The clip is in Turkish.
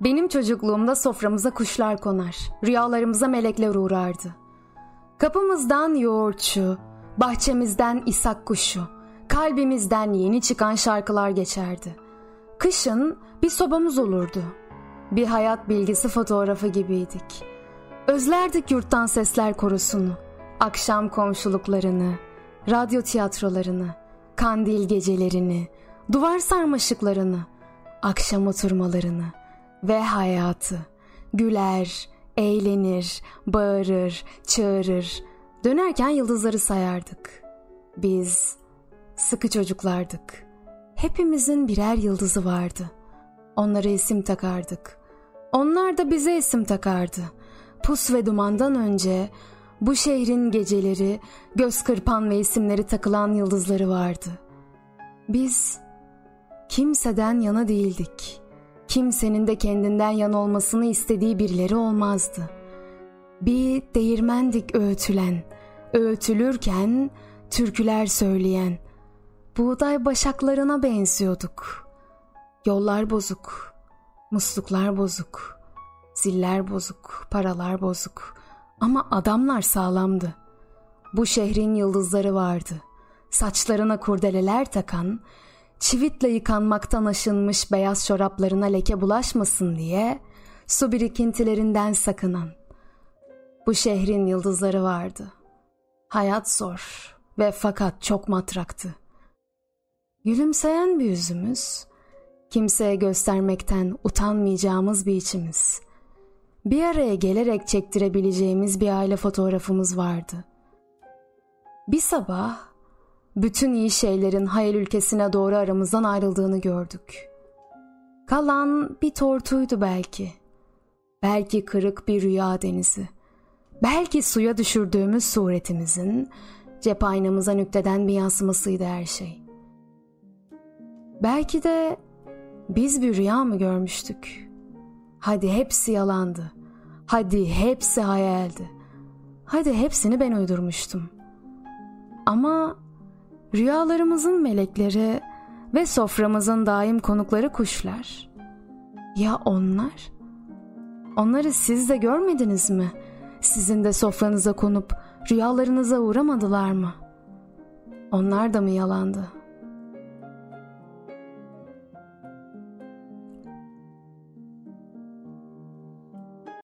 Benim çocukluğumda soframıza kuşlar konar, rüyalarımıza melekler uğrardı. Kapımızdan yoğurtçu, bahçemizden isak kuşu, kalbimizden yeni çıkan şarkılar geçerdi. Kışın bir sobamız olurdu. Bir hayat bilgisi fotoğrafı gibiydik. Özlerdik yurttan sesler korusunu, akşam komşuluklarını, radyo tiyatrolarını, kandil gecelerini, duvar sarmaşıklarını, akşam oturmalarını.'' ve hayatı. Güler, eğlenir, bağırır, çağırır. Dönerken yıldızları sayardık. Biz sıkı çocuklardık. Hepimizin birer yıldızı vardı. Onlara isim takardık. Onlar da bize isim takardı. Pus ve dumandan önce bu şehrin geceleri, göz kırpan ve isimleri takılan yıldızları vardı. Biz kimseden yana değildik.'' kimsenin de kendinden yan olmasını istediği birileri olmazdı. Bir değirmendik öğütülen, öğütülürken türküler söyleyen, buğday başaklarına benziyorduk. Yollar bozuk, musluklar bozuk, ziller bozuk, paralar bozuk ama adamlar sağlamdı. Bu şehrin yıldızları vardı. Saçlarına kurdeleler takan, çivitle yıkanmaktan aşınmış beyaz çoraplarına leke bulaşmasın diye su birikintilerinden sakınan. Bu şehrin yıldızları vardı. Hayat zor ve fakat çok matraktı. Gülümseyen bir yüzümüz, kimseye göstermekten utanmayacağımız bir içimiz. Bir araya gelerek çektirebileceğimiz bir aile fotoğrafımız vardı. Bir sabah bütün iyi şeylerin hayal ülkesine doğru aramızdan ayrıldığını gördük. Kalan bir tortuydu belki. Belki kırık bir rüya denizi. Belki suya düşürdüğümüz suretimizin cep aynamıza nükteden bir yansımasıydı her şey. Belki de biz bir rüya mı görmüştük? Hadi hepsi yalandı. Hadi hepsi hayaldi. Hadi hepsini ben uydurmuştum. Ama Rüyalarımızın melekleri ve soframızın daim konukları kuşlar. Ya onlar? Onları siz de görmediniz mi? Sizin de sofranıza konup rüyalarınıza uğramadılar mı? Onlar da mı yalandı?''